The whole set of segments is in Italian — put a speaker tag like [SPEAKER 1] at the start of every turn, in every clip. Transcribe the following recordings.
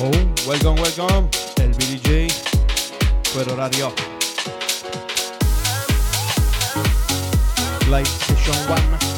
[SPEAKER 1] Oh, welcome, welcome. El BDJ, Cuero Radio. Live Session 1.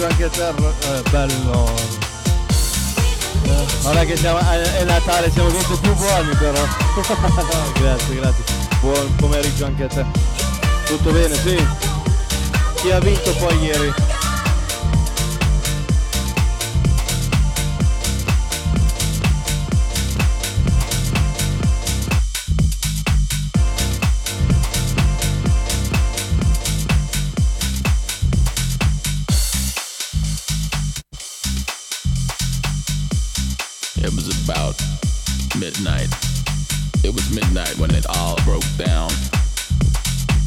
[SPEAKER 1] Pomeriggio anche a te. Eh, bello.
[SPEAKER 2] Eh, ora che
[SPEAKER 1] siamo, è Natale siamo vinti più buoni però. grazie, grazie. Buon pomeriggio anche a te.
[SPEAKER 2] Tutto bene, sì. Chi ha vinto poi ieri?
[SPEAKER 3] midnight. It was midnight when it all broke down.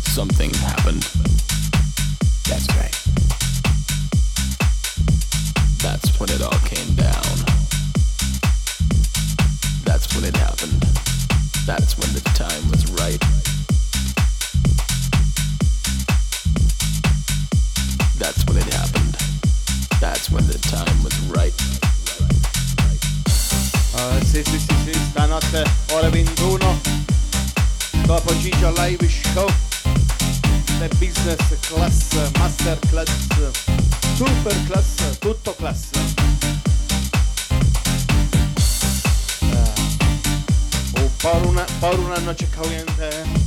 [SPEAKER 3] Something happened. That's right. That's when it all
[SPEAKER 1] Papagito Live Show The Business Class Master Class Super Class Tutto Class eh, Un po' una, por una noche caliente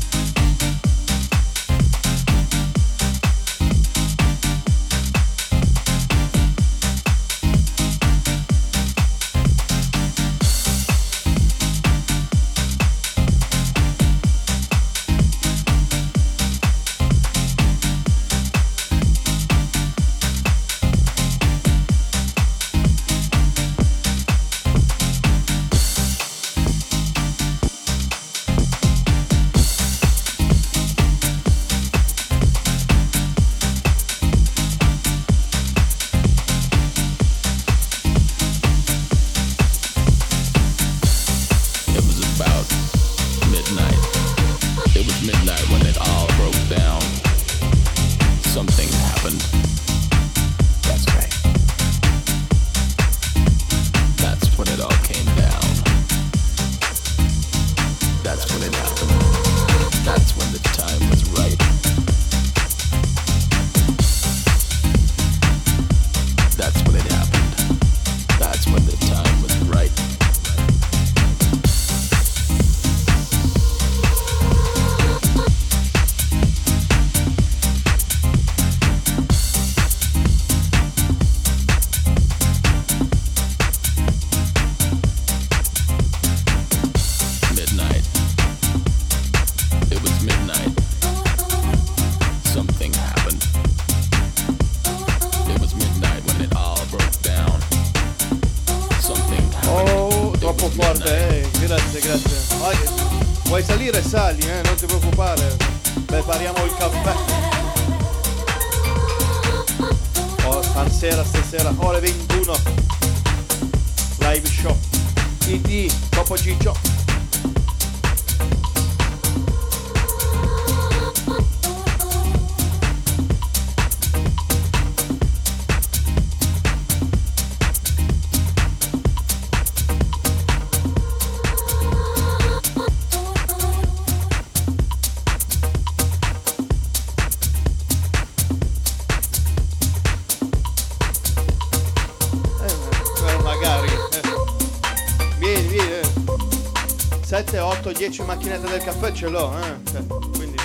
[SPEAKER 1] 8, 10 macchinette del caffè ce l'ho, eh. Cioè, quindi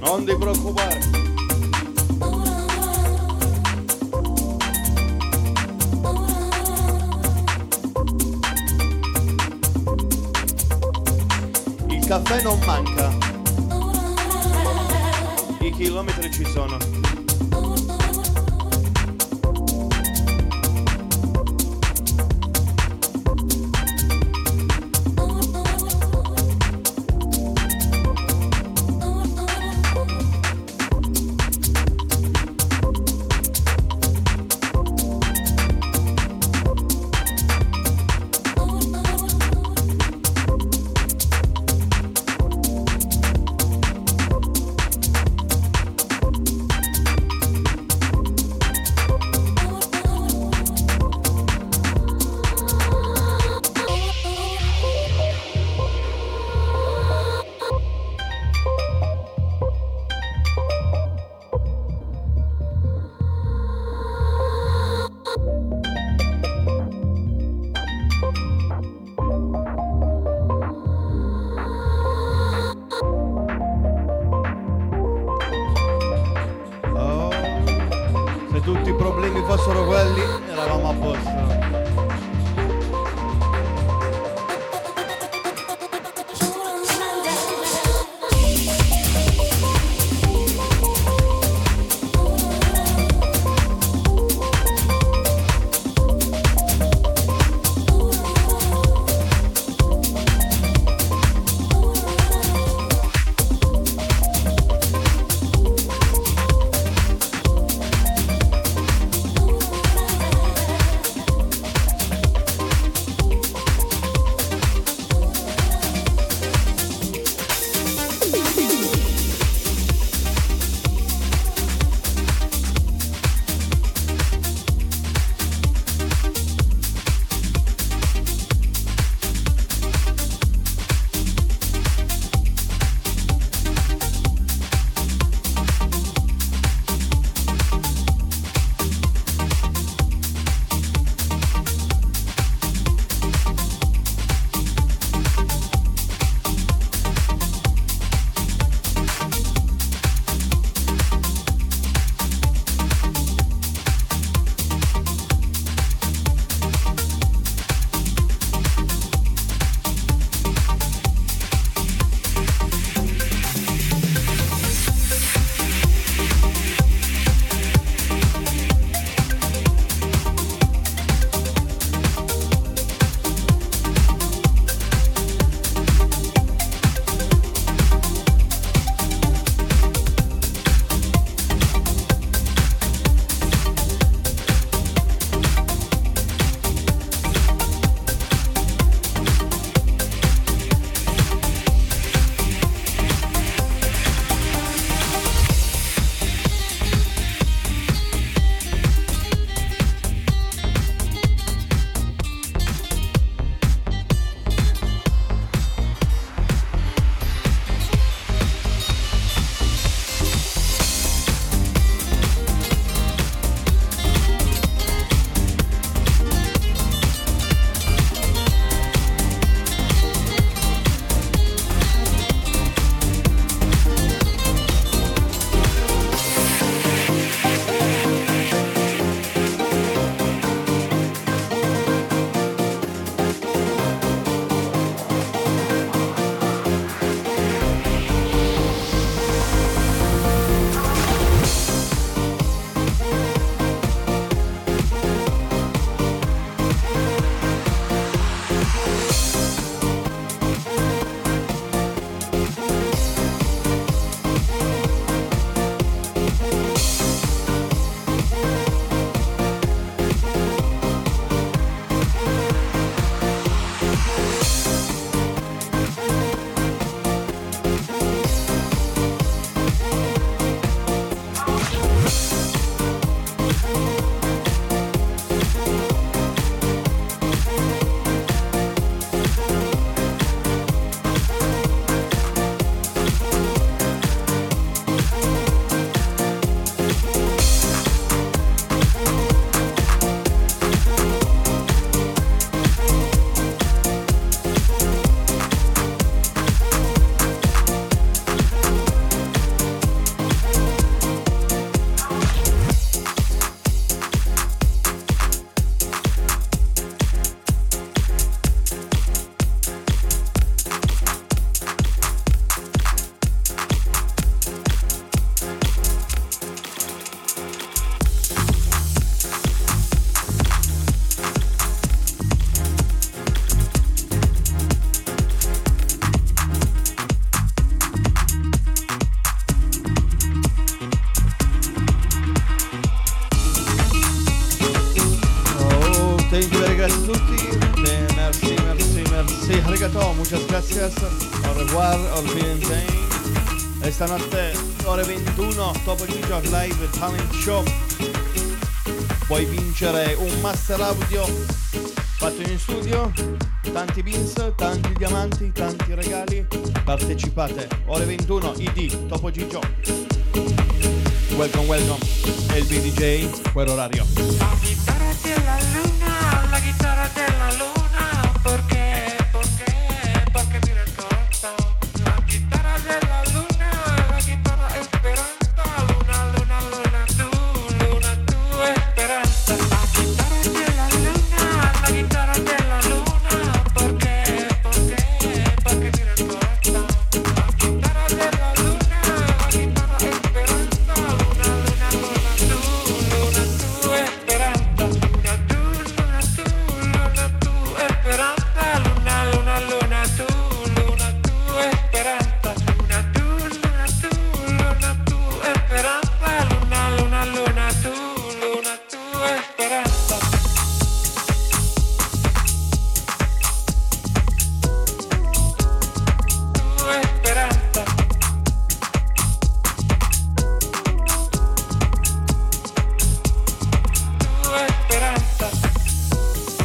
[SPEAKER 1] non ti preoccupare. Il caffè non manca. I chilometri ci sono. Talent Show. Puoi vincere un master audio fatto in studio, tanti pins, tanti diamanti, tanti regali. Partecipate, ore 21, ID, Topo Gigio. Welcome, welcome. El BDJ, fuera orario. La chitarra della
[SPEAKER 2] luna, la chitarra della luna.